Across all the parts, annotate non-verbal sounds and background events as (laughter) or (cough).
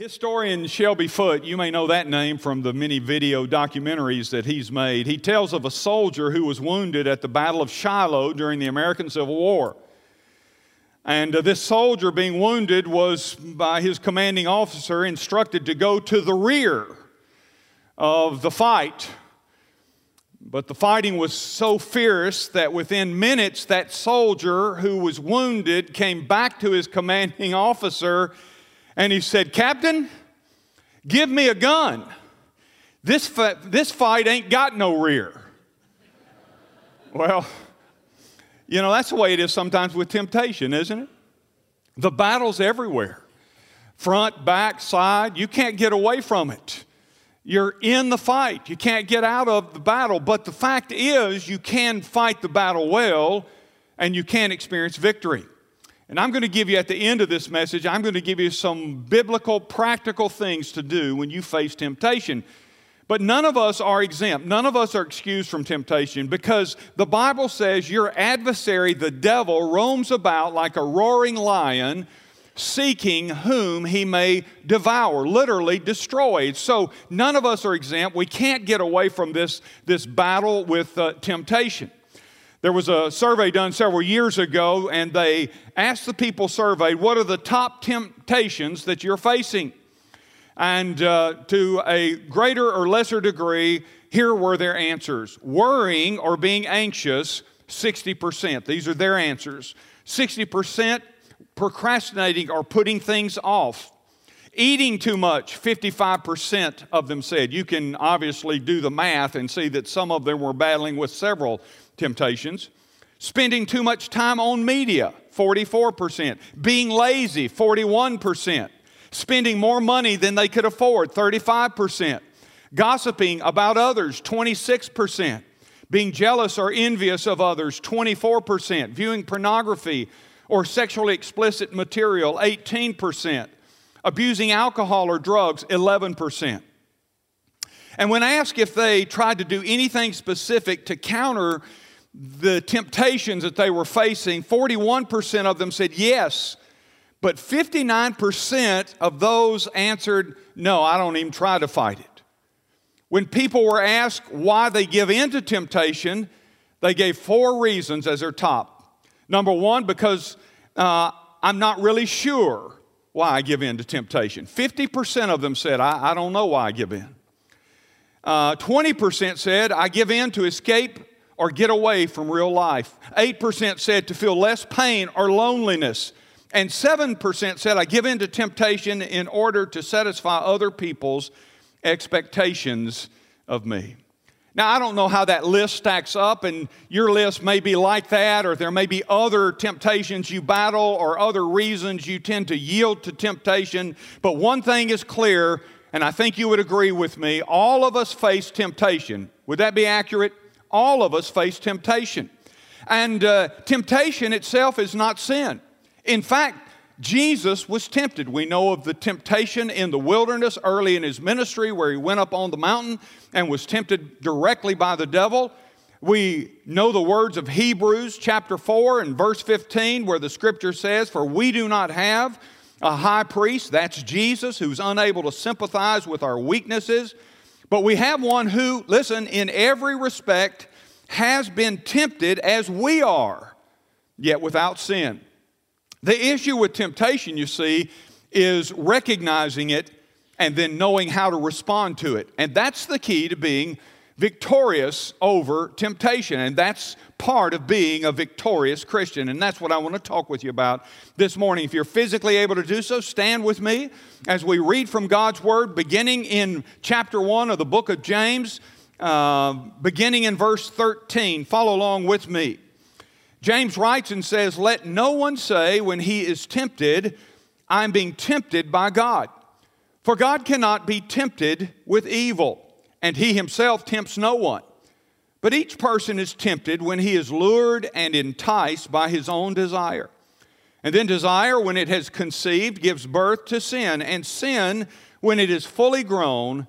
Historian Shelby Foote, you may know that name from the many video documentaries that he's made. He tells of a soldier who was wounded at the Battle of Shiloh during the American Civil War. And uh, this soldier, being wounded, was by his commanding officer instructed to go to the rear of the fight. But the fighting was so fierce that within minutes, that soldier who was wounded came back to his commanding (laughs) officer and he said, Captain, give me a gun. This, this fight ain't got no rear. well, you know, that's the way it is sometimes with temptation, isn't it? The battle's everywhere front, back, side. You can't get away from it. You're in the fight. You can't get out of the battle. But the fact is, you can fight the battle well and you can experience victory. And I'm going to give you at the end of this message, I'm going to give you some biblical, practical things to do when you face temptation. But none of us are exempt. None of us are excused from temptation because the Bible says your adversary, the devil, roams about like a roaring lion seeking whom he may devour, literally destroy. So none of us are exempt. We can't get away from this, this battle with uh, temptation. There was a survey done several years ago, and they asked the people surveyed, What are the top temptations that you're facing? And uh, to a greater or lesser degree, here were their answers worrying or being anxious, 60%. These are their answers. 60% procrastinating or putting things off. Eating too much, 55% of them said. You can obviously do the math and see that some of them were battling with several temptations. Spending too much time on media, 44%. Being lazy, 41%. Spending more money than they could afford, 35%. Gossiping about others, 26%. Being jealous or envious of others, 24%. Viewing pornography or sexually explicit material, 18%. Abusing alcohol or drugs, 11%. And when asked if they tried to do anything specific to counter the temptations that they were facing, 41% of them said yes, but 59% of those answered, no, I don't even try to fight it. When people were asked why they give in to temptation, they gave four reasons as their top. Number one, because uh, I'm not really sure why I give in to temptation. 50% of them said, I, I don't know why I give in. Uh, 20% said, I give in to escape or get away from real life. 8% said to feel less pain or loneliness. And 7% said, I give in to temptation in order to satisfy other people's expectations of me. Now, I don't know how that list stacks up, and your list may be like that, or there may be other temptations you battle or other reasons you tend to yield to temptation. But one thing is clear, and I think you would agree with me all of us face temptation. Would that be accurate? All of us face temptation. And uh, temptation itself is not sin. In fact, Jesus was tempted. We know of the temptation in the wilderness early in his ministry where he went up on the mountain and was tempted directly by the devil. We know the words of Hebrews chapter 4 and verse 15 where the scripture says, For we do not have a high priest, that's Jesus, who's unable to sympathize with our weaknesses but we have one who, listen, in every respect has been tempted as we are, yet without sin. The issue with temptation, you see, is recognizing it and then knowing how to respond to it. And that's the key to being victorious over temptation. And that's part of being a victorious Christian. And that's what I want to talk with you about this morning. If you're physically able to do so, stand with me as we read from God's Word, beginning in chapter 1 of the book of James, uh, beginning in verse 13. Follow along with me. James writes and says, Let no one say when he is tempted, I'm being tempted by God. For God cannot be tempted with evil and he himself tempts no one. But each person is tempted when he is lured and enticed by his own desire. And then desire, when it has conceived, gives birth to sin. And sin, when it is fully grown,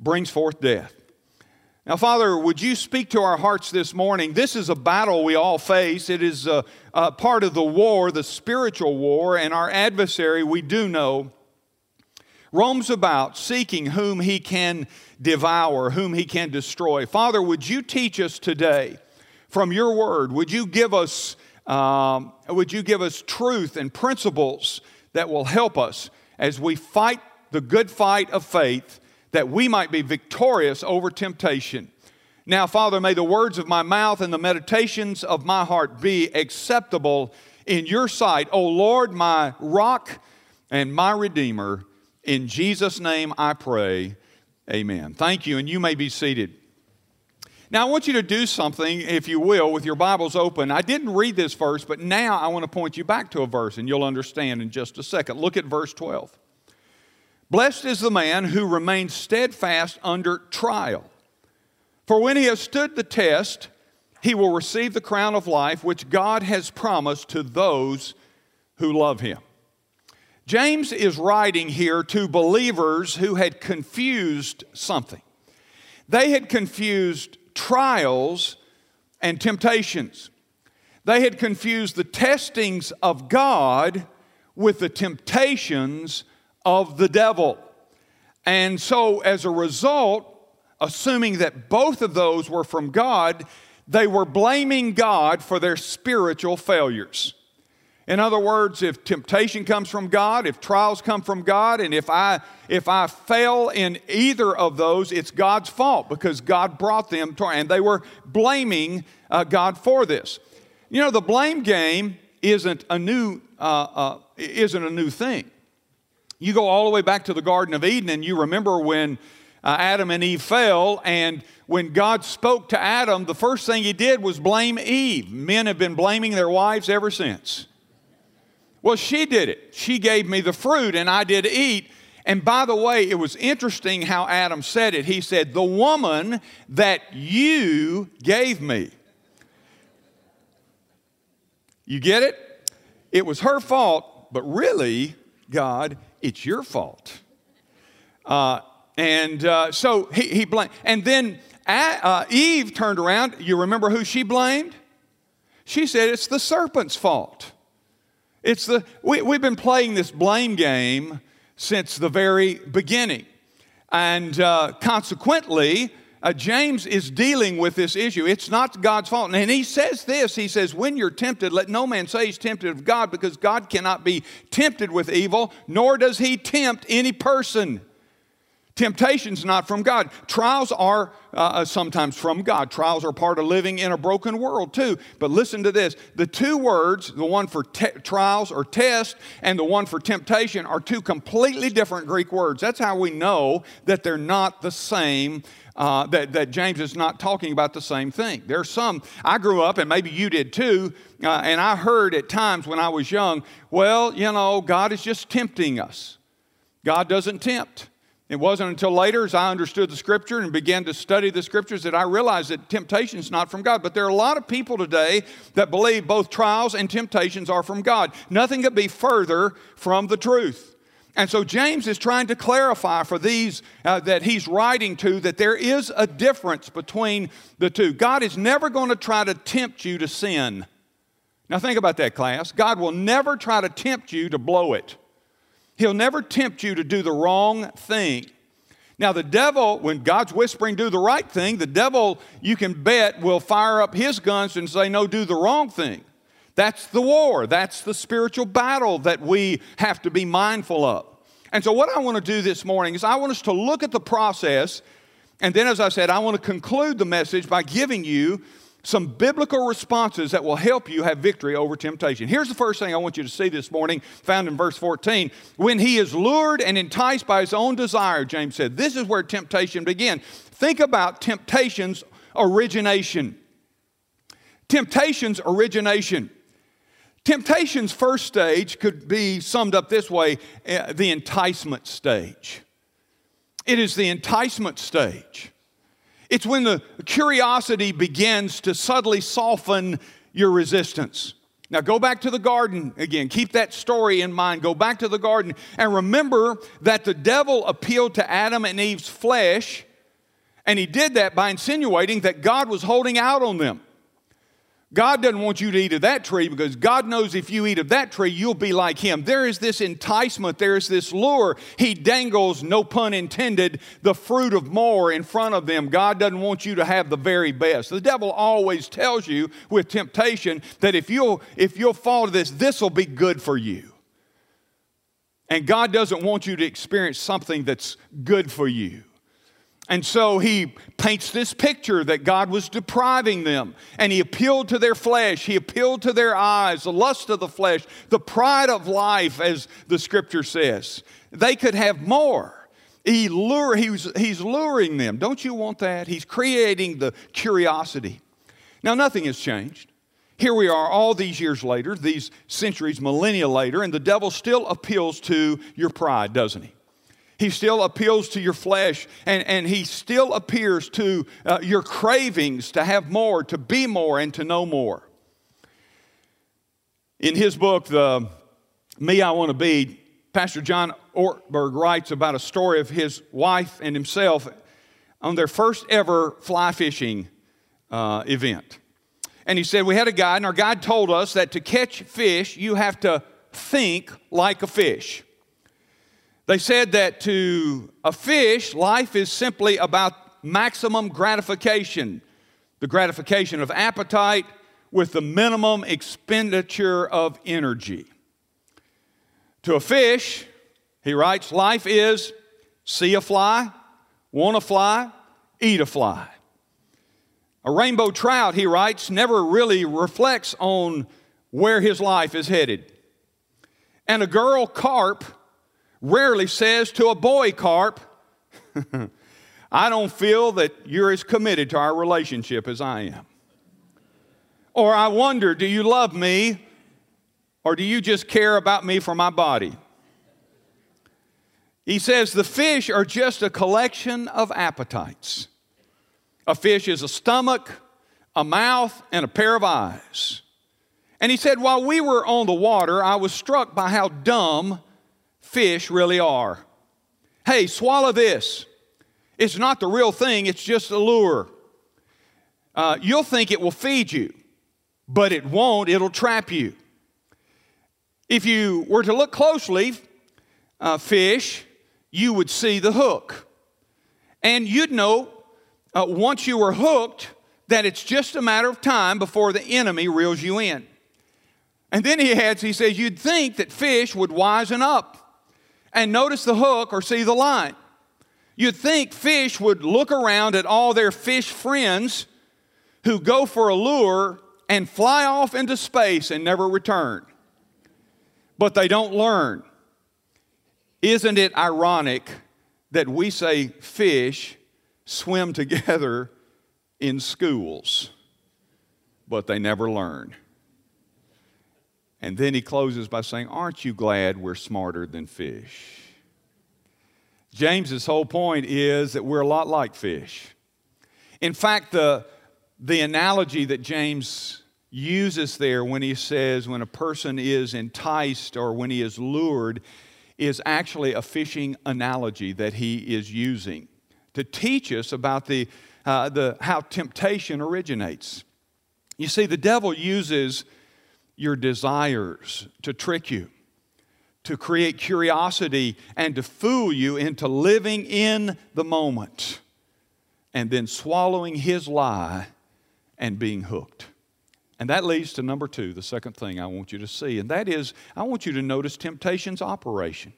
brings forth death. Now, Father, would you speak to our hearts this morning? This is a battle we all face. It is a, a part of the war, the spiritual war, and our adversary, we do know, roams about seeking whom he can devour, whom he can destroy. Father, would you teach us today from your word? Would you give us, um, would you give us truth and principles that will help us as we fight the good fight of faith that we might be victorious over temptation? Now, Father, may the words of my mouth and the meditations of my heart be acceptable in your sight, O Lord, my rock and my redeemer. In Jesus' name I pray. Amen. Thank you, and you may be seated. Now, I want you to do something, if you will, with your Bibles open. I didn't read this verse, but now I want to point you back to a verse, and you'll understand in just a second. Look at verse 12. Blessed is the man who remains steadfast under trial. For when he has stood the test, he will receive the crown of life which God has promised to those who love him. James is writing here to believers who had confused something. They had confused trials and temptations. They had confused the testings of God with the temptations of the devil. And so, as a result, assuming that both of those were from God, they were blaming God for their spiritual failures. In other words, if temptation comes from God, if trials come from God, and if I if I fail in either of those, it's God's fault because God brought them to, and they were blaming uh, God for this. You know, the blame game isn't a new uh, uh, isn't a new thing. You go all the way back to the Garden of Eden, and you remember when uh, Adam and Eve fell, and when God spoke to Adam, the first thing he did was blame Eve. Men have been blaming their wives ever since. Well, she did it. She gave me the fruit, and I did eat. And by the way, it was interesting how Adam said it. He said, The woman that you gave me. You get it? It was her fault, but really, God, it's your fault. Uh, and uh, so he, he blamed. And then uh, Eve turned around. You remember who she blamed? She said it's the serpent's fault. It's the, we, we've been playing this blame game since the very beginning. And uh, consequently, uh, James is dealing with this issue. It's not God's fault. And he says this He says, When you're tempted, let no man say he's tempted of God, because God cannot be tempted with evil, nor does he tempt any person. Temptation's not from God. Trials are uh, uh, sometimes from God. Trials are part of living in a broken world too. But listen to this the two words, the one for te- trials or test and the one for temptation, are two completely different Greek words. That's how we know that they're not the same. Uh, that, that James is not talking about the same thing. There's some, I grew up, and maybe you did too, uh, and I heard at times when I was young, well, you know, God is just tempting us. God doesn't tempt. It wasn't until later, as I understood the scripture and began to study the scriptures, that I realized that temptation is not from God. But there are a lot of people today that believe both trials and temptations are from God. Nothing could be further from the truth. And so James is trying to clarify for these uh, that he's writing to that there is a difference between the two. God is never going to try to tempt you to sin. Now, think about that, class. God will never try to tempt you to blow it. He'll never tempt you to do the wrong thing. Now, the devil, when God's whispering, do the right thing, the devil, you can bet, will fire up his guns and say, no, do the wrong thing. That's the war. That's the spiritual battle that we have to be mindful of. And so, what I want to do this morning is I want us to look at the process. And then, as I said, I want to conclude the message by giving you some biblical responses that will help you have victory over temptation. Here's the first thing I want you to see this morning, found in verse 14. When he is lured and enticed by his own desire, James said, this is where temptation begins. Think about temptation's origination. Temptation's origination. Temptation's first stage could be summed up this way uh, the enticement stage. It is the enticement stage. It's when the curiosity begins to subtly soften your resistance. Now, go back to the garden again. Keep that story in mind. Go back to the garden and remember that the devil appealed to Adam and Eve's flesh, and he did that by insinuating that God was holding out on them. God doesn't want you to eat of that tree because God knows if you eat of that tree, you'll be like Him. There is this enticement, there is this lure. He dangles, no pun intended, the fruit of more in front of them. God doesn't want you to have the very best. The devil always tells you with temptation that if you'll, if you'll fall to this, this will be good for you. And God doesn't want you to experience something that's good for you. And so he paints this picture that God was depriving them. And he appealed to their flesh, he appealed to their eyes, the lust of the flesh, the pride of life, as the scripture says. They could have more. He lure, he was, he's luring them. Don't you want that? He's creating the curiosity. Now, nothing has changed. Here we are all these years later, these centuries, millennia later, and the devil still appeals to your pride, doesn't he? He still appeals to your flesh, and, and he still appears to uh, your cravings to have more, to be more, and to know more. In his book, The Me I Want to Be, Pastor John Ortberg writes about a story of his wife and himself on their first ever fly fishing uh, event. And he said, We had a guide, and our guide told us that to catch fish, you have to think like a fish. They said that to a fish, life is simply about maximum gratification, the gratification of appetite with the minimum expenditure of energy. To a fish, he writes, life is see a fly, want a fly, eat a fly. A rainbow trout, he writes, never really reflects on where his life is headed. And a girl carp rarely says to a boy carp, (laughs) I don't feel that you're as committed to our relationship as I am. Or I wonder, do you love me or do you just care about me for my body? He says the fish are just a collection of appetites. A fish is a stomach, a mouth, and a pair of eyes. And he said, while we were on the water, I was struck by how dumb fish really are. Hey, swallow this. It's not the real thing, it's just a lure. Uh, you'll think it will feed you, but it won't, it'll trap you. If you were to look closely, uh, fish, you would see the hook. And you'd know uh, once you were hooked that it's just a matter of time before the enemy reels you in. And then he adds, he says, you'd think that fish would wisen up and notice the hook or see the line. You'd think fish would look around at all their fish friends who go for a lure and fly off into space and never return. But they don't learn. Isn't it ironic that we say fish swim (laughs) together in schools, but they never learn? And then he closes by saying, Aren't you glad we're smarter than fish? James's whole point is that we're a lot like fish. In fact, the, the analogy that James uses there when he says when a person is enticed or when he is lured is actually a fishing analogy that he is using to teach us about the, uh, the, how temptation originates. You see, the devil uses your desires to trick you, to create curiosity, and to fool you into living in the moment and then swallowing his lie and being hooked. And that leads to number two, the second thing I want you to see, and that is I want you to notice temptation's operation.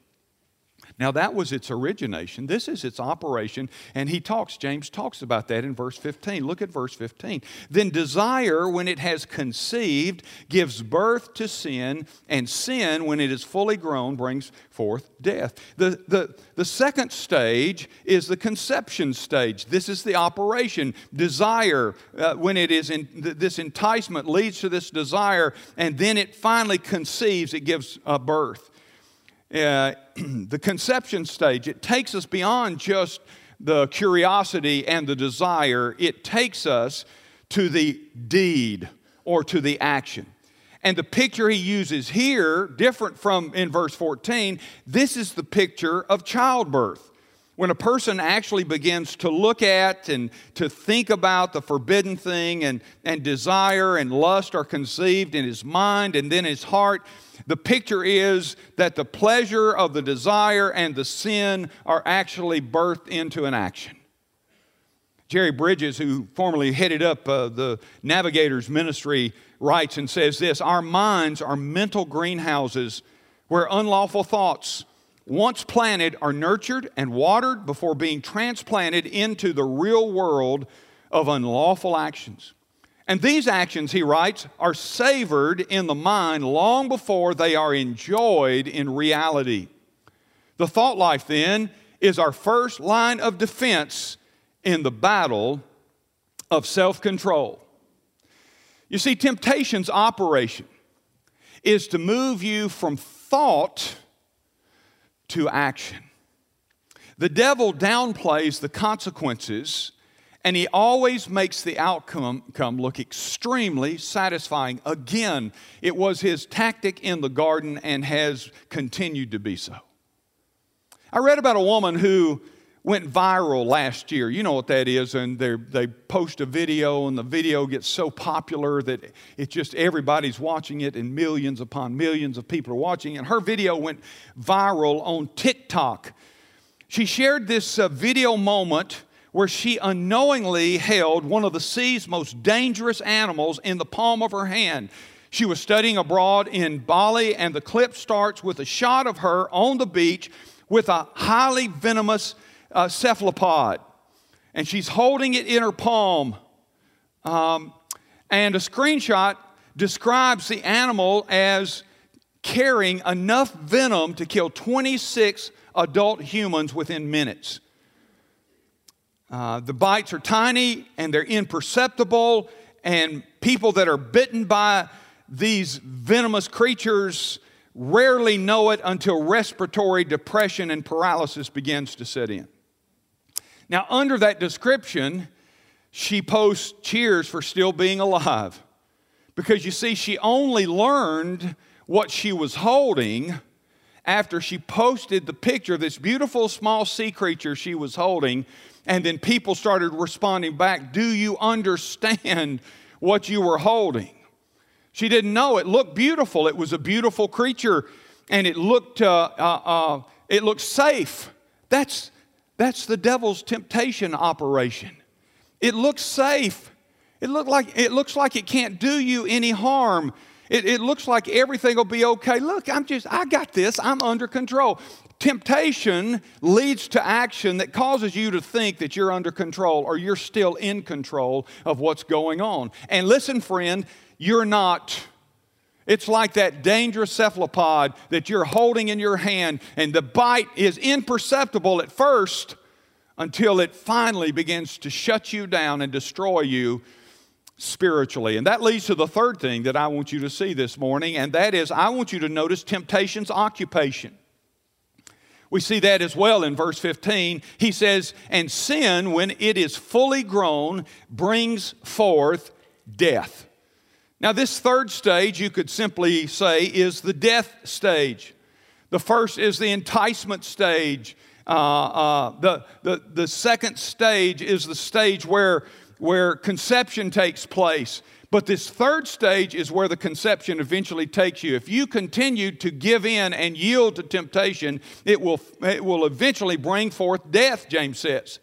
Now, that was its origination. This is its operation. And he talks, James talks about that in verse 15. Look at verse 15. Then desire, when it has conceived, gives birth to sin, and sin, when it is fully grown, brings forth death. The, the, the second stage is the conception stage. This is the operation. Desire, uh, when it is in this enticement, leads to this desire, and then it finally conceives, it gives uh, birth. Uh, (clears throat) the conception stage, it takes us beyond just the curiosity and the desire, it takes us to the deed or to the action. And the picture he uses here, different from in verse 14, this is the picture of childbirth. when a person actually begins to look at and to think about the forbidden thing and, and desire and lust are conceived in his mind and then his heart, the picture is that the pleasure of the desire and the sin are actually birthed into an action. Jerry Bridges, who formerly headed up uh, the Navigators Ministry, writes and says this Our minds are mental greenhouses where unlawful thoughts, once planted, are nurtured and watered before being transplanted into the real world of unlawful actions. And these actions, he writes, are savored in the mind long before they are enjoyed in reality. The thought life, then, is our first line of defense in the battle of self control. You see, temptation's operation is to move you from thought to action. The devil downplays the consequences and he always makes the outcome come look extremely satisfying. Again, it was his tactic in the garden and has continued to be so. I read about a woman who went viral last year. You know what that is, and they post a video, and the video gets so popular that it just everybody's watching it, and millions upon millions of people are watching it. And her video went viral on TikTok. She shared this uh, video moment where she unknowingly held one of the sea's most dangerous animals in the palm of her hand. She was studying abroad in Bali, and the clip starts with a shot of her on the beach with a highly venomous uh, cephalopod, and she's holding it in her palm. Um, and a screenshot describes the animal as carrying enough venom to kill 26 adult humans within minutes. Uh, the bites are tiny and they're imperceptible, and people that are bitten by these venomous creatures rarely know it until respiratory depression and paralysis begins to set in. Now, under that description, she posts cheers for still being alive. Because you see, she only learned what she was holding after she posted the picture of this beautiful small sea creature she was holding. And then people started responding back Do you understand what you were holding? She didn't know. It looked beautiful. It was a beautiful creature and it looked, uh, uh, uh, it looked safe. That's, that's the devil's temptation operation. It looks safe. It, look like, it looks like it can't do you any harm. It, it looks like everything will be okay. Look, I'm just, I got this. I'm under control. Temptation leads to action that causes you to think that you're under control or you're still in control of what's going on. And listen, friend, you're not. It's like that dangerous cephalopod that you're holding in your hand, and the bite is imperceptible at first until it finally begins to shut you down and destroy you spiritually. And that leads to the third thing that I want you to see this morning, and that is I want you to notice temptation's occupation. We see that as well in verse 15. He says, And sin, when it is fully grown, brings forth death. Now, this third stage, you could simply say, is the death stage. The first is the enticement stage. Uh, uh, the, the, the second stage is the stage where, where conception takes place. But this third stage is where the conception eventually takes you. If you continue to give in and yield to temptation, it will, it will eventually bring forth death, James says.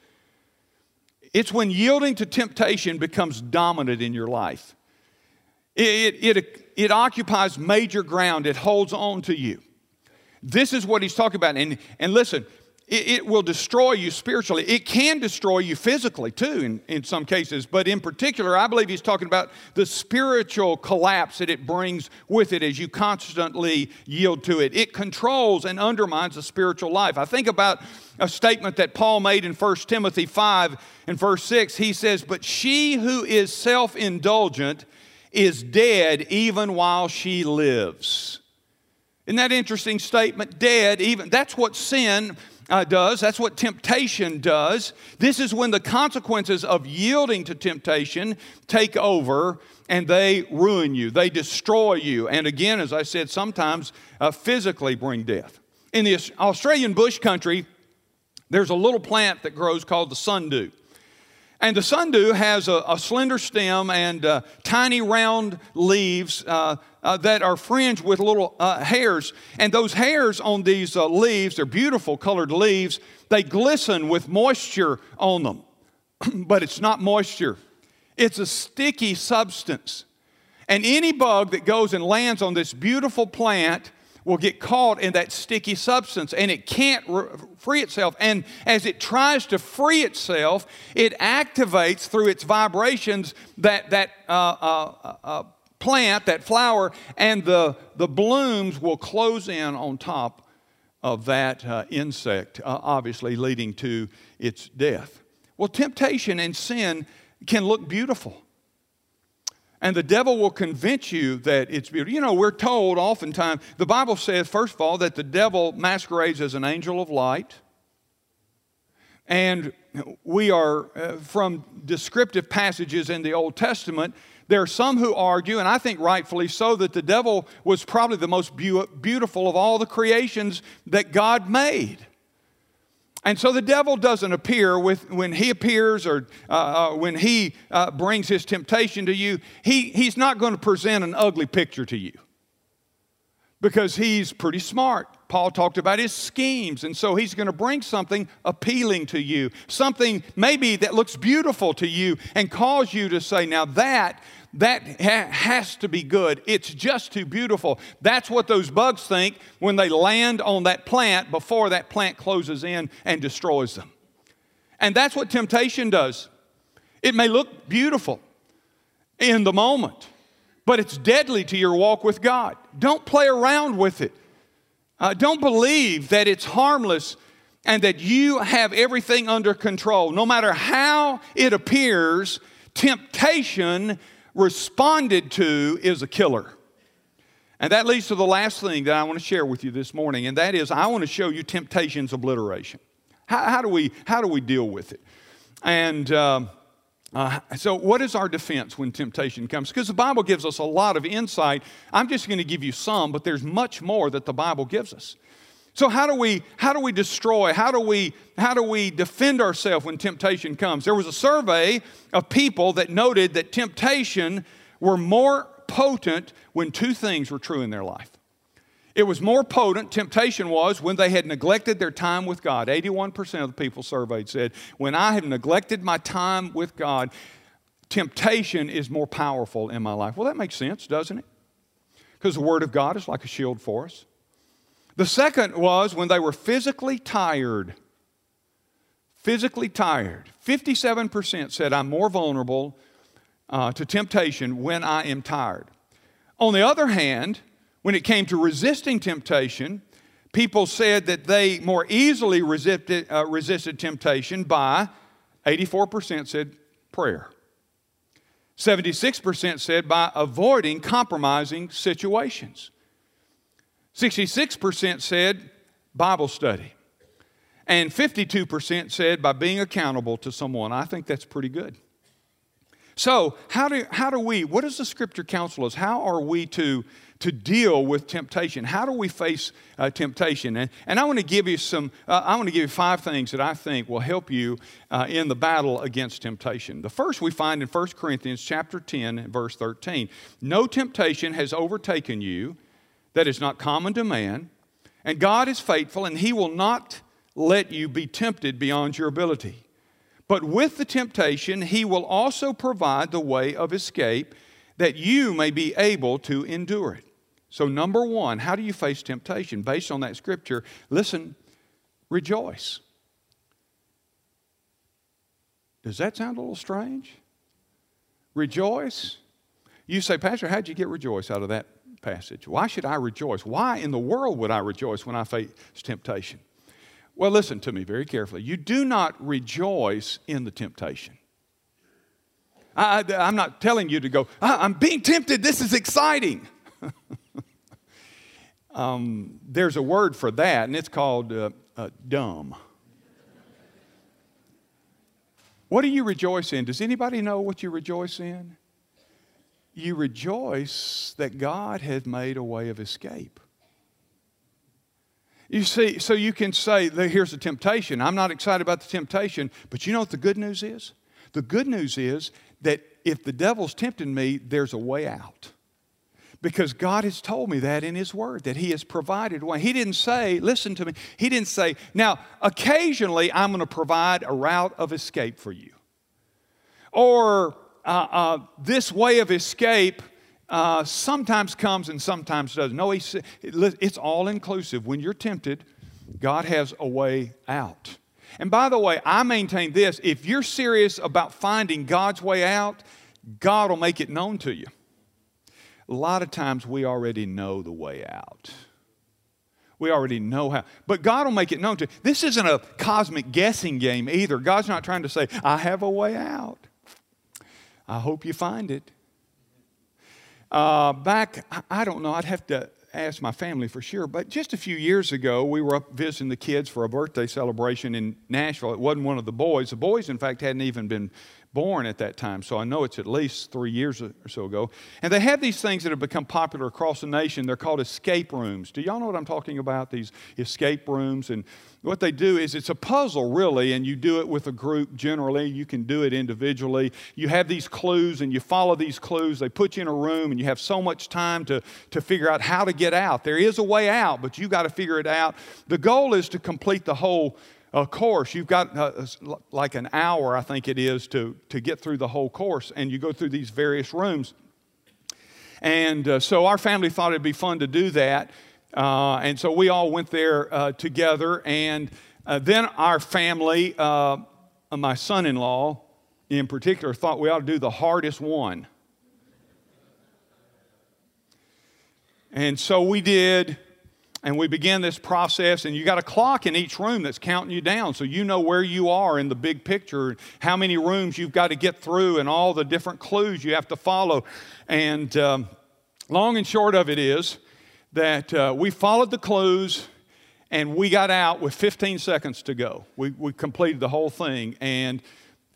It's when yielding to temptation becomes dominant in your life. It, it, it occupies major ground, it holds on to you. This is what he's talking about. And, and listen, it, it, will destroy you spiritually. It can destroy you physically too, in, in some cases. But in particular, I believe he's talking about the spiritual collapse that it brings with it as you constantly yield to it. It controls and undermines the spiritual life. I think about a statement that Paul made in 1 Timothy 5 and verse 6. He says, But she who is self indulgent, is dead even while she lives. Isn't that interesting statement? Dead, even. That's what sin uh, does. That's what temptation does. This is when the consequences of yielding to temptation take over and they ruin you, they destroy you. And again, as I said, sometimes uh, physically bring death. In the Australian bush country, There's a little plant that grows called the sundew. And the sundew has a, a slender stem and uh, tiny round leaves uh, uh, that are fringed with little uh, hairs. And those hairs on these uh, leaves, they're beautiful colored leaves, they glisten with moisture on them. (clears throat) but it's not moisture, it's a sticky substance. And any bug that goes and lands on this beautiful plant will get caught in that sticky substance and it can't re- free itself. And as it tries to free itself, it activates through its vibrations that, that uh, uh, uh, plant, that flower, and the, the blooms will close in on top of that uh, insect, uh, obviously leading to its death. Well, temptation and sin can look beautiful. And the devil will convince you that it's beautiful. You know, we're told oftentimes, the Bible says, first of all, that the devil masquerades as an angel of light. And we are, uh, from descriptive passages in the Old Testament, there are some who argue, and I think rightfully so, that the devil was probably the most beautiful of all the creations that God made. And so the devil doesn't appear with, when he appears or uh, uh, when he uh, brings his temptation to you, he, he's not going to present an ugly picture to you because he's pretty smart. Paul talked about his schemes, and so he's going to bring something appealing to you, something maybe that looks beautiful to you, and cause you to say, Now that that ha- has to be good. It's just too beautiful. That's what those bugs think when they land on that plant before that plant closes in and destroys them. And that's what temptation does. It may look beautiful in the moment, but it's deadly to your walk with God. Don't play around with it. Uh, don't believe that it's harmless and that you have everything under control. No matter how it appears, temptation responded to is a killer. And that leads to the last thing that I want to share with you this morning, and that is I want to show you temptation's obliteration. How, how do, we, how do we deal with it? And um, uh, so, what is our defense when temptation comes? Because the Bible gives us a lot of insight. I'm just going to give you some, but there's much more that the Bible gives us. So how do we how do we destroy? How do we how do we defend ourselves when temptation comes? There was a survey of people that noted that temptation were more potent when two things were true in their life. It was more potent, temptation was, when they had neglected their time with God. 81% of the people surveyed said, When I have neglected my time with God, temptation is more powerful in my life. Well, that makes sense, doesn't it? Because the Word of God is like a shield for us. The second was when they were physically tired. Physically tired. 57% said, I'm more vulnerable uh, to temptation when I am tired. On the other hand, when it came to resisting temptation, people said that they more easily resisted, uh, resisted temptation by 84% said prayer. 76% said by avoiding compromising situations. 66% said Bible study. And 52% said by being accountable to someone. I think that's pretty good. So, how do, how do we, what does the scripture counsel us? How are we to, to deal with temptation? How do we face uh, temptation? And, and I want to give you some, uh, I want to give you five things that I think will help you uh, in the battle against temptation. The first we find in 1 Corinthians chapter 10, verse 13. No temptation has overtaken you that is not common to man. And God is faithful, and He will not let you be tempted beyond your ability. But with the temptation, He will also provide the way of escape that you may be able to endure it. So, number one, how do you face temptation? Based on that scripture, listen, rejoice. Does that sound a little strange? Rejoice. You say, Pastor, how'd you get rejoice out of that passage. Why should I rejoice? Why in the world would I rejoice when I face temptation? Well, listen to me very carefully. You do not rejoice in the temptation. I, am not telling you to go, ah, I'm being tempted, this is exciting. (laughs) um, there's a word for that, and it's called uh, uh, dumb. What do you rejoice in? Does anybody know what you rejoice in? You rejoice that God has made a way of escape. You see, so you can say, here's the temptation. I'm not excited about the temptation, but you know what the good news is? The good news is that if the devil's tempting me, there's a way out. Because God has told me that in His Word, that He has provided one. He didn't say, listen to me, He didn't say, now, occasionally I'm going to provide a route of escape for you. Or uh, uh, this way of escape uh, sometimes comes and sometimes doesn't. No, he, it's all inclusive. When you're tempted, God has a way out. And by the way, I maintain this if you're serious about finding God's way out, God will make it known to you. A lot of times we already know the way out. We already know how. But God will make it known to you. This isn't a cosmic guessing game either. God's not trying to say, I have a way out. I hope you find it. Uh, back, I don't know, I'd have to ask my family for sure, but just a few years ago, we were up visiting the kids for a birthday celebration in Nashville. It wasn't one of the boys. The boys, in fact, hadn't even been born at that time, so I know it's at least three years or so ago. And they have these things that have become popular across the nation. They're called escape rooms. Do y'all know what I'm talking about? These escape rooms. And what they do is it's a puzzle, really, and you do it with a group generally. You can do it individually. You have these clues and you follow these clues. They put you in a room and you have so much time to, to figure out how to get out. There is a way out, but you got to figure it out. The goal is to complete the whole a course, you've got uh, like an hour, I think it is, to, to get through the whole course, and you go through these various rooms. And uh, so our family thought it'd be fun to do that. Uh, and so we all went there uh, together. And uh, then our family, uh, my son in law in particular, thought we ought to do the hardest one. And so we did and we begin this process and you got a clock in each room that's counting you down so you know where you are in the big picture how many rooms you've got to get through and all the different clues you have to follow. And um, long and short of it is that uh, we followed the clues and we got out with 15 seconds to go. We, we completed the whole thing and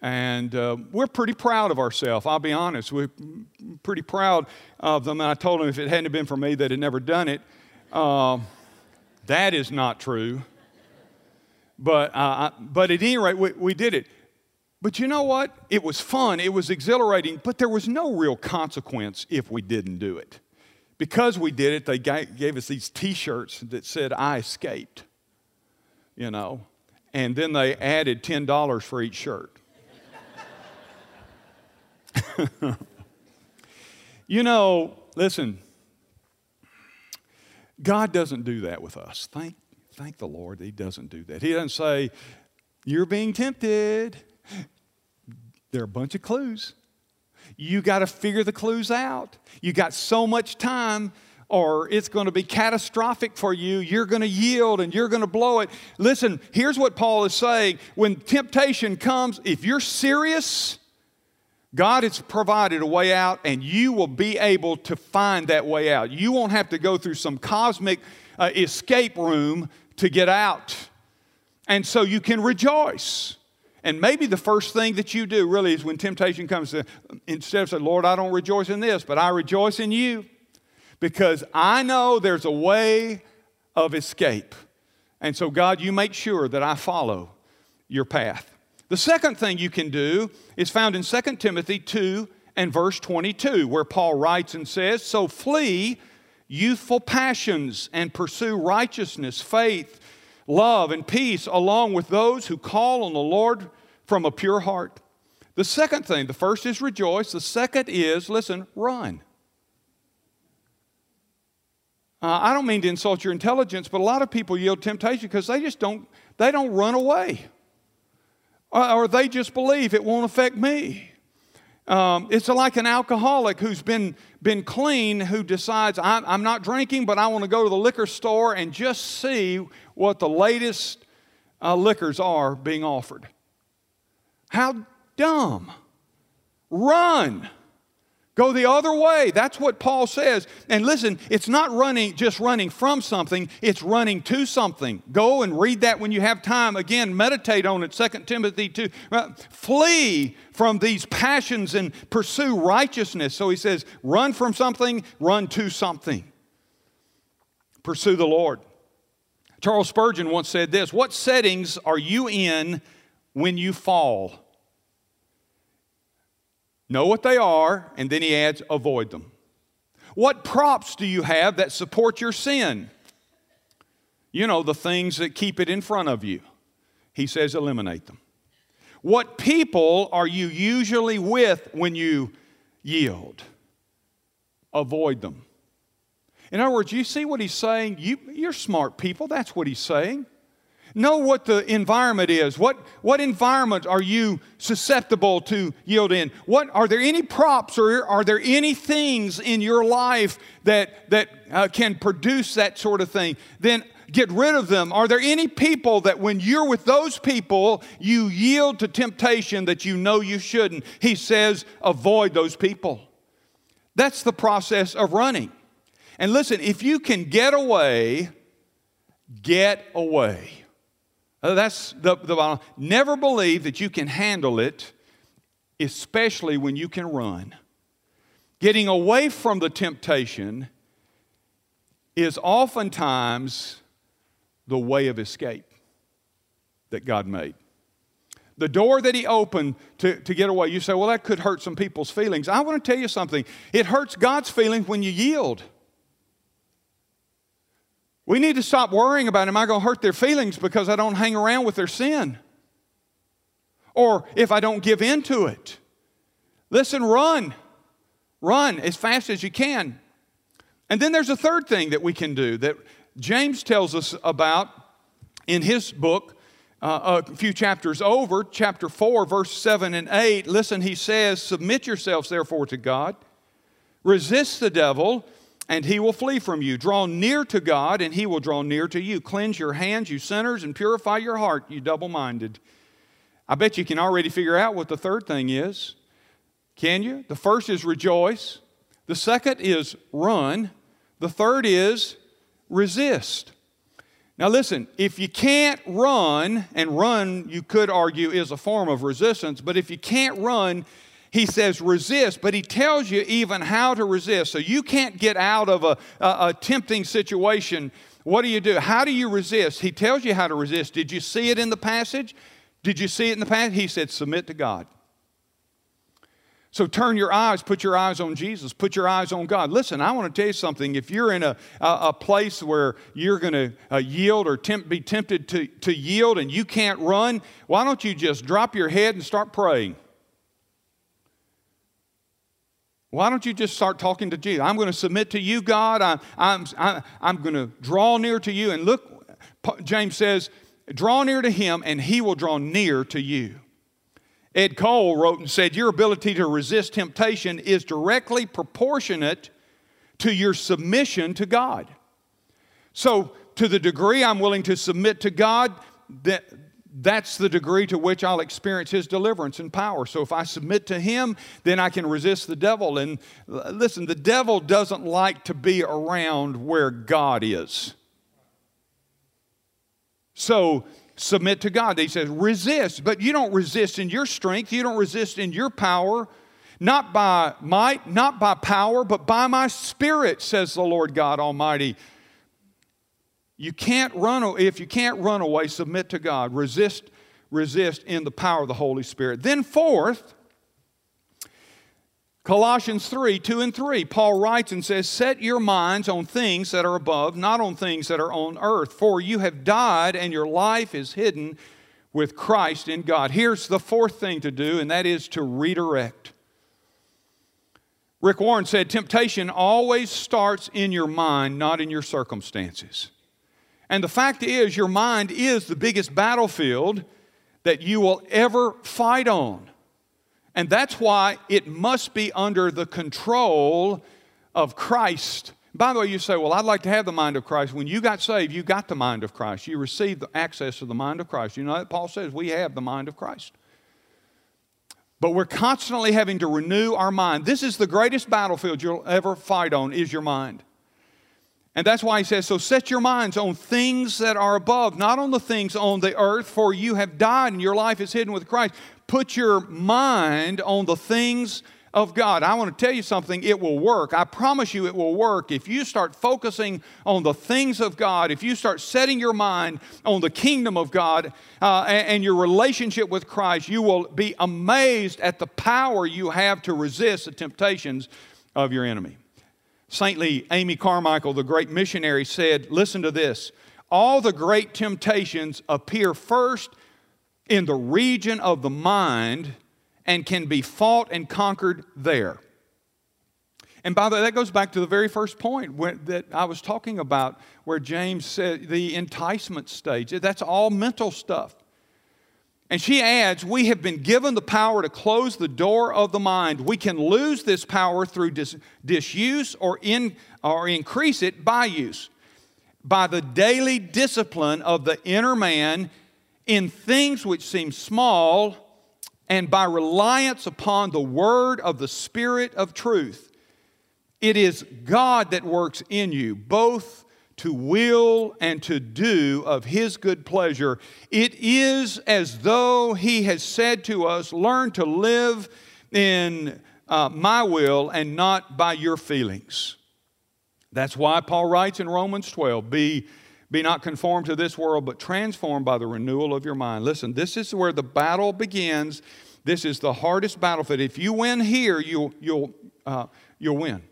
and uh, we're pretty proud of ourselves. I'll be honest we're pretty proud of them and i told them if it hadn't been for me they'd have never done it uh, that is not true. But, uh, but at any rate, we, we did it. But you know what? It was fun, it was exhilarating, but there was no real consequence if we didn't do it. Because we did it, they gave us these t shirts that said, I escaped, you know, and then they added $10 for each shirt. (laughs) you know, listen, God doesn't do that with us. Thank, thank the Lord He doesn't do that. He doesn't say, You're being tempted. There are a bunch of clues. You got to figure the clues out. You got so much time, or it's going to be catastrophic for you. You're going to yield and you're going to blow it. Listen, here's what Paul is saying. When temptation comes, if you're serious, God has provided a way out, and you will be able to find that way out. You won't have to go through some cosmic uh, escape room to get out. And so you can rejoice. And maybe the first thing that you do really is when temptation comes, to, instead of saying, Lord, I don't rejoice in this, but I rejoice in you because I know there's a way of escape. And so, God, you make sure that I follow your path. The second thing you can do is found in 2 Timothy 2 and verse 22, where Paul writes and says, So flee youthful passions and pursue righteousness, faith, love, and peace, along with those who call on the Lord from a pure heart. The second thing, the first is rejoice, the second is, listen, run. Uh, I don't mean to insult your intelligence, but a lot of people yield temptation because they just don't, they don't run away or they just believe it won't affect me. Um, it's like an alcoholic who's been, been clean who decides, I'm, I'm not drinking, but I want to go to the liquor store and just see what the latest uh, liquors are being offered. How dumb. Run. Go the other way. That's what Paul says. And listen, it's not running just running from something, it's running to something. Go and read that when you have time. Again, meditate on it. 2 Timothy 2. Uh, flee from these passions and pursue righteousness. So he says, run from something, run to something. Pursue the Lord. Charles Spurgeon once said this What settings are you in when you fall? Know what they are, and then he adds, avoid them. What props do you have that support your sin? You know, the things that keep it in front of you. He says, eliminate them. What people are you usually with when you yield? Avoid them. In other words, you see what he's saying? You, you're smart people. That's what he's saying. Know what the environment is. What, what environment are you susceptible to yield in? What, are there any props or are there any things in your life that, that uh, can produce that sort of thing? Then get rid of them. Are there any people that when you're with those people, you yield to temptation that you know you shouldn't? He says, avoid those people. That's the process of running. And listen, if you can get away, get away. Uh, that's the, the never believe that you can handle it, especially when you can run. Getting away from the temptation is oftentimes the way of escape that God made. The door that He opened to, to get away, you say, well, that could hurt some people's feelings. I want to tell you something. It hurts God's feelings when you yield. We need to stop worrying about, am I going to hurt their feelings because I don't hang around with their sin? Or if I don't give in to it. Listen, run. Run as fast as you can. And then there's a third thing that we can do that James tells us about in his book uh, a few chapters over, chapter 4, verse 7 and 8. Listen, he says, Submit yourselves therefore to God, resist the devil and he will flee from you. Draw near to God, and he will draw near to you. Cleanse your hands, you sinners, and purify your heart, you double minded. I bet you can already figure out what the third thing is. Can you? The first is rejoice, the second is run, the third is resist. Now, listen, if you can't run, and run, you could argue, is a form of resistance, but if you can't run, he says resist, but he tells you even how to resist. So you can't get out of a, a, a tempting situation. What do you do? How do you resist? He tells you how to resist. Did you see it in the passage? Did you see it in the passage? He said, submit to God. So turn your eyes, put your eyes on Jesus, put your eyes on God. Listen, I want to tell you something. If you're in a, a, a place where you're going to uh, yield or be tempted to, to yield and you can't run, why don't you just drop your head and start praying? Why don't you just start talking to Jesus? I'm going to submit to you, God. I, I'm, I, I'm going to draw near to you. And look, James says, draw near to him and he will draw near to you. Ed Cole wrote and said, Your ability to resist temptation is directly proportionate to your submission to God. So, to the degree I'm willing to submit to God, that, that's the degree to which I'll experience His deliverance and power. So if I submit to Him, then I can resist the devil. And listen, the devil doesn't like to be around where God is. So submit to God. He says, resist, but you don't resist in your strength, you don't resist in your power. Not by might, not by power, but by my spirit, says the Lord God Almighty. You can't run, if you can't run away, submit to God. Resist, resist in the power of the Holy Spirit. Then, fourth, Colossians 3 2 and 3, Paul writes and says, Set your minds on things that are above, not on things that are on earth, for you have died and your life is hidden with Christ in God. Here's the fourth thing to do, and that is to redirect. Rick Warren said, Temptation always starts in your mind, not in your circumstances. And the fact is, your mind is the biggest battlefield that you will ever fight on. And that's why it must be under the control of Christ. By the way, you say, Well, I'd like to have the mind of Christ. When you got saved, you got the mind of Christ. You received the access to the mind of Christ. You know that Paul says we have the mind of Christ. But we're constantly having to renew our mind. This is the greatest battlefield you'll ever fight on, is your mind. And that's why he says, So set your minds on things that are above, not on the things on the earth, for you have died and your life is hidden with Christ. Put your mind on the things of God. I want to tell you something, it will work. I promise you it will work. If you start focusing on the things of God, if you start setting your mind on the kingdom of God uh, and, and your relationship with Christ, you will be amazed at the power you have to resist the temptations of your enemy. Saintly Amy Carmichael, the great missionary, said, Listen to this. All the great temptations appear first in the region of the mind and can be fought and conquered there. And by the way, that goes back to the very first point where, that I was talking about, where James said the enticement stage. That's all mental stuff. And she adds, We have been given the power to close the door of the mind. We can lose this power through dis- disuse or, in, or increase it by use. By the daily discipline of the inner man in things which seem small and by reliance upon the word of the Spirit of truth. It is God that works in you, both to will and to do of His good pleasure. It is as though He has said to us, Learn to live in uh, my will and not by your feelings. That's why Paul writes in Romans 12 Be be not conformed to this world, but transformed by the renewal of your mind. Listen, this is where the battle begins. This is the hardest battlefield. If you win here, you'll, you'll, uh, you'll win.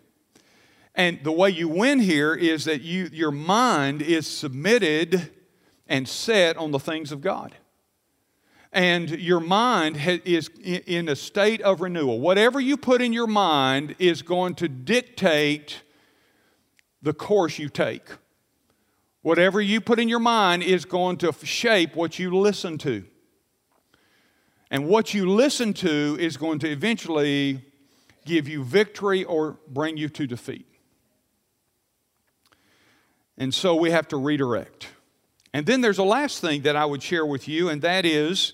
And the way you win here is that you, your mind is submitted and set on the things of God. And your mind is in a state of renewal. Whatever you put in your mind is going to dictate the course you take. Whatever you put in your mind is going to shape what you listen to. And what you listen to is going to eventually give you victory or bring you to defeat. And so we have to redirect. And then there's a last thing that I would share with you, and that is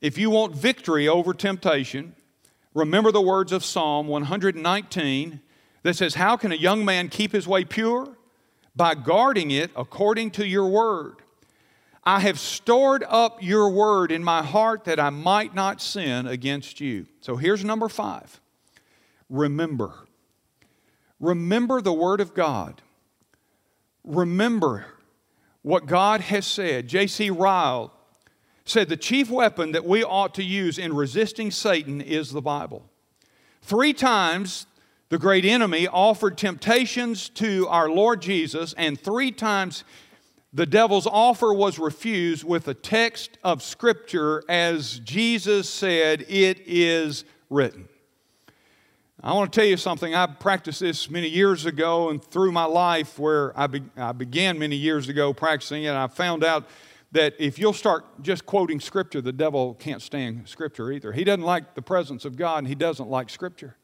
if you want victory over temptation, remember the words of Psalm 119 that says, How can a young man keep his way pure? by guarding it according to your word. I have stored up your word in my heart that I might not sin against you. So here's number five remember. Remember the word of God. Remember what God has said. J.C. Ryle said the chief weapon that we ought to use in resisting Satan is the Bible. Three times the great enemy offered temptations to our Lord Jesus, and three times the devil's offer was refused with a text of Scripture as Jesus said, It is written. I want to tell you something. I practiced this many years ago and through my life where I, be, I began many years ago practicing it. I found out that if you'll start just quoting Scripture, the devil can't stand Scripture either. He doesn't like the presence of God and he doesn't like Scripture.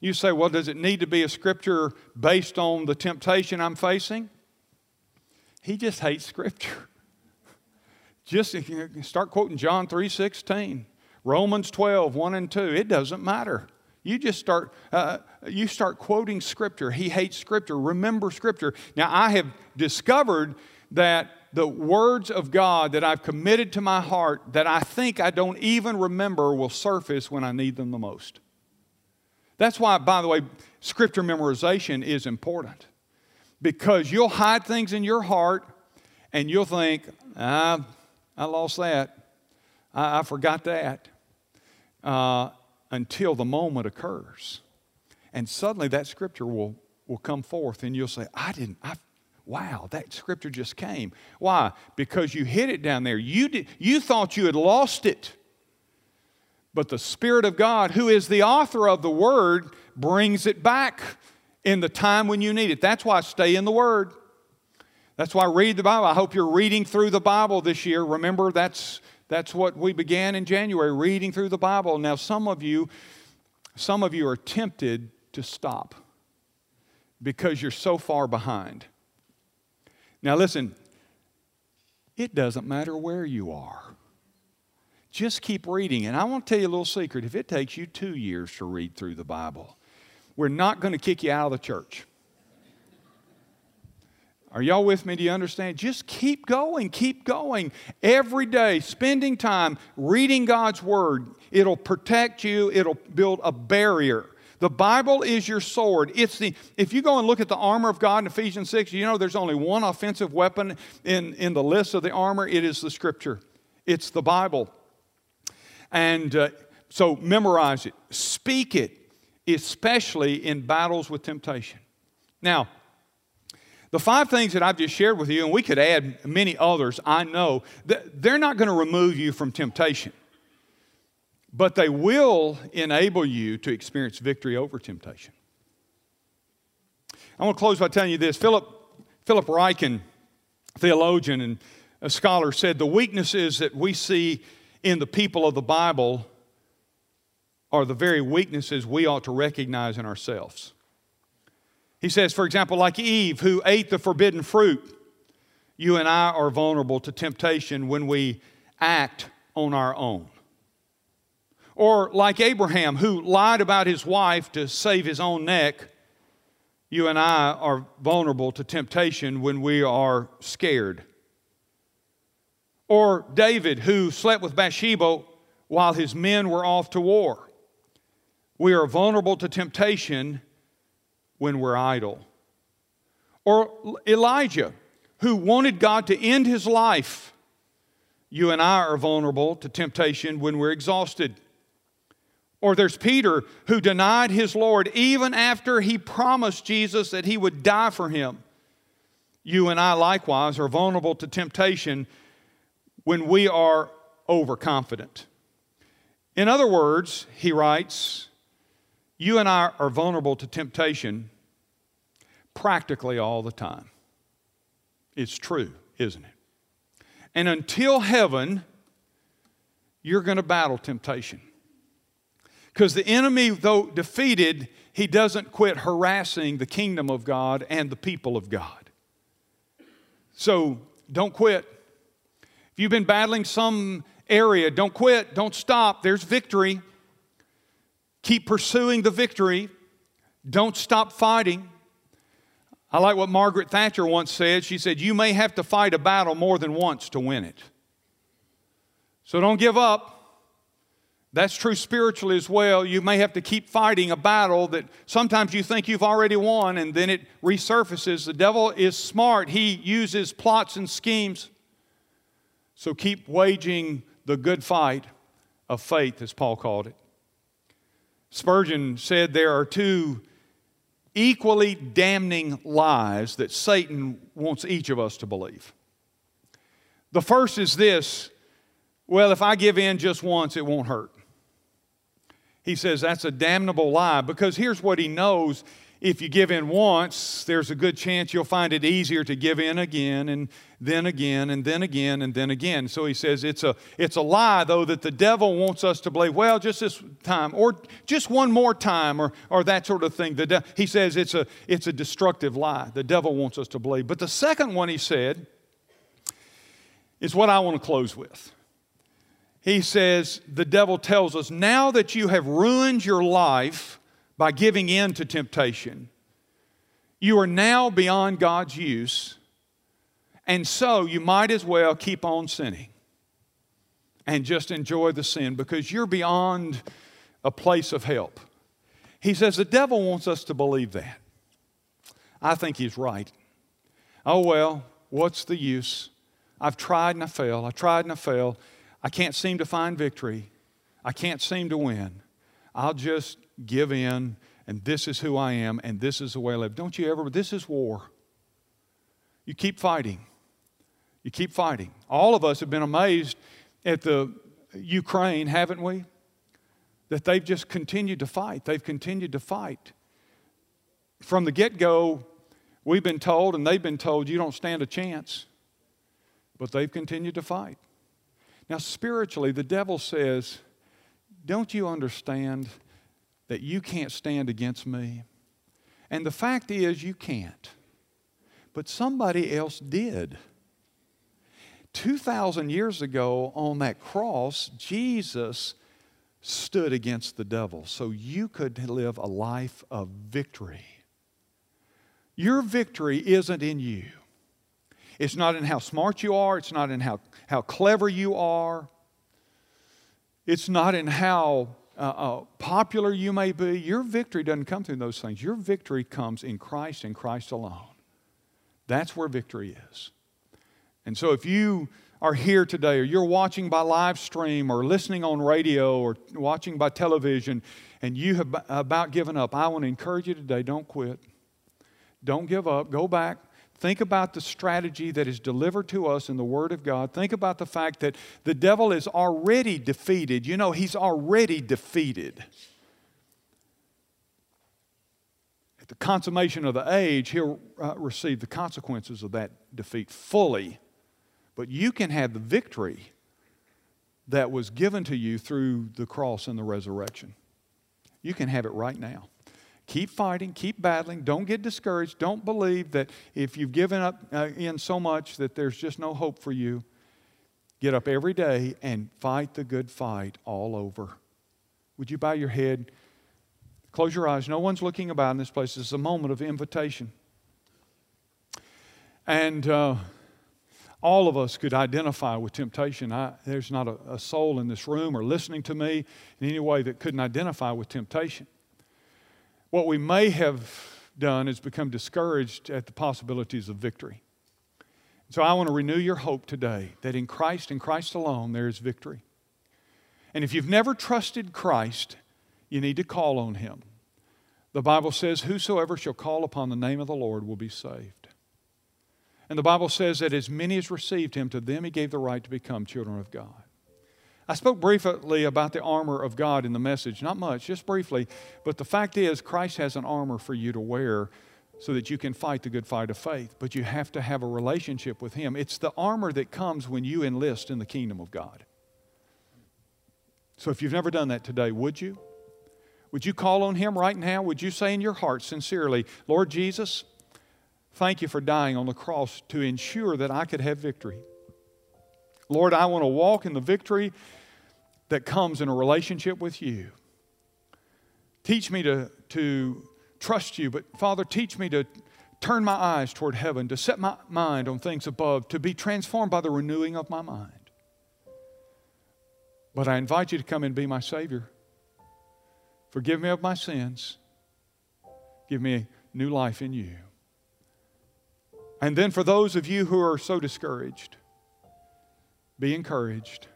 You say, well, does it need to be a scripture based on the temptation I'm facing? He just hates scripture. (laughs) Just start quoting John 3:16, Romans 12, 1 and 2. It doesn't matter. You just start, uh, you start quoting scripture. He hates scripture. Remember scripture. Now, I have discovered that the words of God that I've committed to my heart that I think I don't even remember will surface when I need them the most. That's why, by the way, scripture memorization is important because you'll hide things in your heart and you'll think, ah, I lost that. I, I forgot that. Uh, until the moment occurs. And suddenly that scripture will, will come forth and you'll say, I didn't, I, wow, that scripture just came. Why? Because you hid it down there. You, did, you thought you had lost it. But the Spirit of God, who is the author of the Word, brings it back in the time when you need it. That's why I stay in the Word. That's why I read the Bible. I hope you're reading through the Bible this year. Remember, that's, that's what we began in January, reading through the Bible. Now, some of you, some of you are tempted to stop because you're so far behind. Now, listen, it doesn't matter where you are. Just keep reading. And I want to tell you a little secret. If it takes you two years to read through the Bible, we're not going to kick you out of the church. Are y'all with me? Do you understand? Just keep going, keep going. Every day, spending time reading God's Word. It'll protect you, it'll build a barrier. The Bible is your sword. It's the, if you go and look at the armor of God in Ephesians 6, you know there's only one offensive weapon in, in the list of the armor. It is the Scripture, it's the Bible. And uh, so memorize it, speak it, especially in battles with temptation. Now, the five things that I've just shared with you, and we could add many others, I know, they're not going to remove you from temptation, but they will enable you to experience victory over temptation. I want to close by telling you this. Philip, Philip Ryken, theologian and a scholar, said the weaknesses that we see in the people of the Bible are the very weaknesses we ought to recognize in ourselves. He says, for example, like Eve, who ate the forbidden fruit, you and I are vulnerable to temptation when we act on our own. Or like Abraham, who lied about his wife to save his own neck, you and I are vulnerable to temptation when we are scared. Or David, who slept with Bathsheba while his men were off to war. We are vulnerable to temptation when we're idle. Or Elijah, who wanted God to end his life. You and I are vulnerable to temptation when we're exhausted. Or there's Peter, who denied his Lord even after he promised Jesus that he would die for him. You and I likewise are vulnerable to temptation when we are overconfident. In other words, he writes, you and I are vulnerable to temptation practically all the time. It's true, isn't it? And until heaven, you're going to battle temptation. Because the enemy, though defeated, he doesn't quit harassing the kingdom of God and the people of God. So don't quit. If you've been battling some area, don't quit, don't stop. There's victory. Keep pursuing the victory. Don't stop fighting. I like what Margaret Thatcher once said. She said, You may have to fight a battle more than once to win it. So don't give up. That's true spiritually as well. You may have to keep fighting a battle that sometimes you think you've already won and then it resurfaces. The devil is smart, he uses plots and schemes. So keep waging the good fight of faith, as Paul called it. Spurgeon said there are two equally damning lies that Satan wants each of us to believe. The first is this well, if I give in just once, it won't hurt. He says that's a damnable lie because here's what he knows if you give in once, there's a good chance you'll find it easier to give in again and then again and then again and then again. So he says it's a, it's a lie, though, that the devil wants us to believe, well, just this time or just one more time or, or that sort of thing. The de- he says it's a, it's a destructive lie. The devil wants us to believe. But the second one he said is what I want to close with. He says, the devil tells us, now that you have ruined your life, by giving in to temptation, you are now beyond God's use, and so you might as well keep on sinning and just enjoy the sin because you're beyond a place of help. He says the devil wants us to believe that. I think he's right. Oh, well, what's the use? I've tried and I failed. I tried and I failed. I can't seem to find victory. I can't seem to win. I'll just give in, and this is who I am, and this is the way I live. Don't you ever, this is war. You keep fighting. You keep fighting. All of us have been amazed at the Ukraine, haven't we? That they've just continued to fight. They've continued to fight. From the get go, we've been told, and they've been told, you don't stand a chance. But they've continued to fight. Now, spiritually, the devil says, Don't you understand that you can't stand against me. And the fact is, you can't. But somebody else did. 2,000 years ago on that cross, Jesus stood against the devil so you could live a life of victory. Your victory isn't in you, It's not in how smart you are. It's not in how, how clever you are. It's not in how uh, uh, popular you may be. Your victory doesn't come through those things. Your victory comes in Christ and Christ alone. That's where victory is. And so if you are here today, or you're watching by live stream, or listening on radio, or watching by television, and you have about given up, I want to encourage you today don't quit. Don't give up. Go back. Think about the strategy that is delivered to us in the Word of God. Think about the fact that the devil is already defeated. You know, he's already defeated. At the consummation of the age, he'll uh, receive the consequences of that defeat fully. But you can have the victory that was given to you through the cross and the resurrection. You can have it right now. Keep fighting, keep battling. Don't get discouraged. Don't believe that if you've given up uh, in so much that there's just no hope for you. Get up every day and fight the good fight all over. Would you bow your head? Close your eyes. No one's looking about in this place. It's a moment of invitation. And uh, all of us could identify with temptation. I, there's not a, a soul in this room or listening to me in any way that couldn't identify with temptation. What we may have done is become discouraged at the possibilities of victory. So I want to renew your hope today that in Christ and Christ alone there is victory. And if you've never trusted Christ, you need to call on him. The Bible says, Whosoever shall call upon the name of the Lord will be saved. And the Bible says that as many as received him, to them he gave the right to become children of God. I spoke briefly about the armor of God in the message, not much, just briefly. But the fact is, Christ has an armor for you to wear so that you can fight the good fight of faith. But you have to have a relationship with Him. It's the armor that comes when you enlist in the kingdom of God. So if you've never done that today, would you? Would you call on Him right now? Would you say in your heart sincerely, Lord Jesus, thank you for dying on the cross to ensure that I could have victory? Lord, I want to walk in the victory that comes in a relationship with you. Teach me to, to trust you, but Father, teach me to turn my eyes toward heaven, to set my mind on things above, to be transformed by the renewing of my mind. But I invite you to come and be my Savior. Forgive me of my sins. Give me new life in you. And then for those of you who are so discouraged, be encouraged.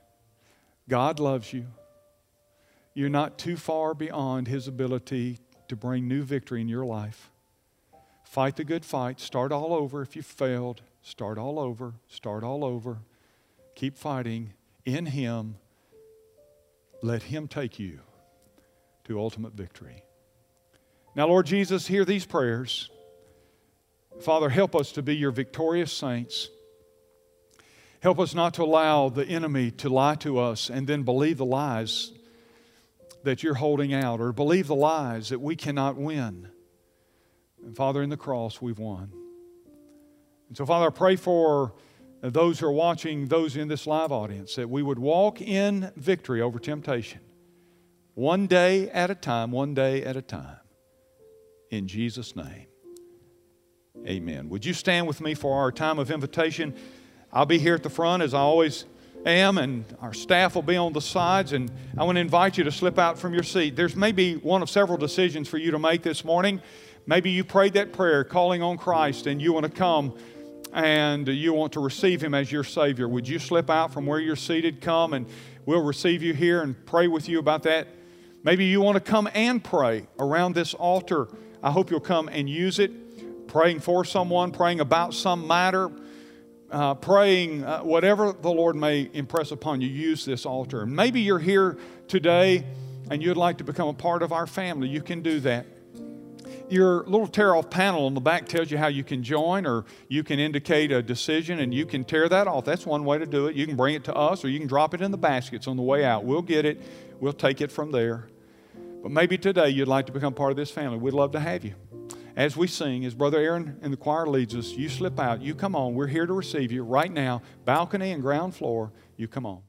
God loves you. You're not too far beyond His ability to bring new victory in your life. Fight the good fight. Start all over if you failed. Start all over. Start all over. Keep fighting in Him. Let Him take you to ultimate victory. Now, Lord Jesus, hear these prayers. Father, help us to be your victorious saints. Help us not to allow the enemy to lie to us and then believe the lies that you're holding out or believe the lies that we cannot win. And Father, in the cross, we've won. And so, Father, I pray for those who are watching, those in this live audience, that we would walk in victory over temptation. One day at a time, one day at a time. In Jesus' name, amen. Would you stand with me for our time of invitation? I'll be here at the front as I always am, and our staff will be on the sides. And I want to invite you to slip out from your seat. There's maybe one of several decisions for you to make this morning. Maybe you prayed that prayer, calling on Christ, and you want to come and you want to receive Him as your Savior. Would you slip out from where you're seated? Come and we'll receive you here and pray with you about that. Maybe you want to come and pray around this altar. I hope you'll come and use it, praying for someone, praying about some matter uh, praying, uh, whatever the Lord may impress upon you, use this altar. Maybe you're here today and you'd like to become a part of our family. You can do that. Your little tear off panel on the back tells you how you can join, or you can indicate a decision and you can tear that off. That's one way to do it. You can bring it to us, or you can drop it in the baskets on the way out. We'll get it, we'll take it from there. But maybe today you'd like to become part of this family. We'd love to have you as we sing, as Brother Aaron and the choir leads us, you slip out, you come on. We're here to receive you right now, balcony and ground floor. You come on.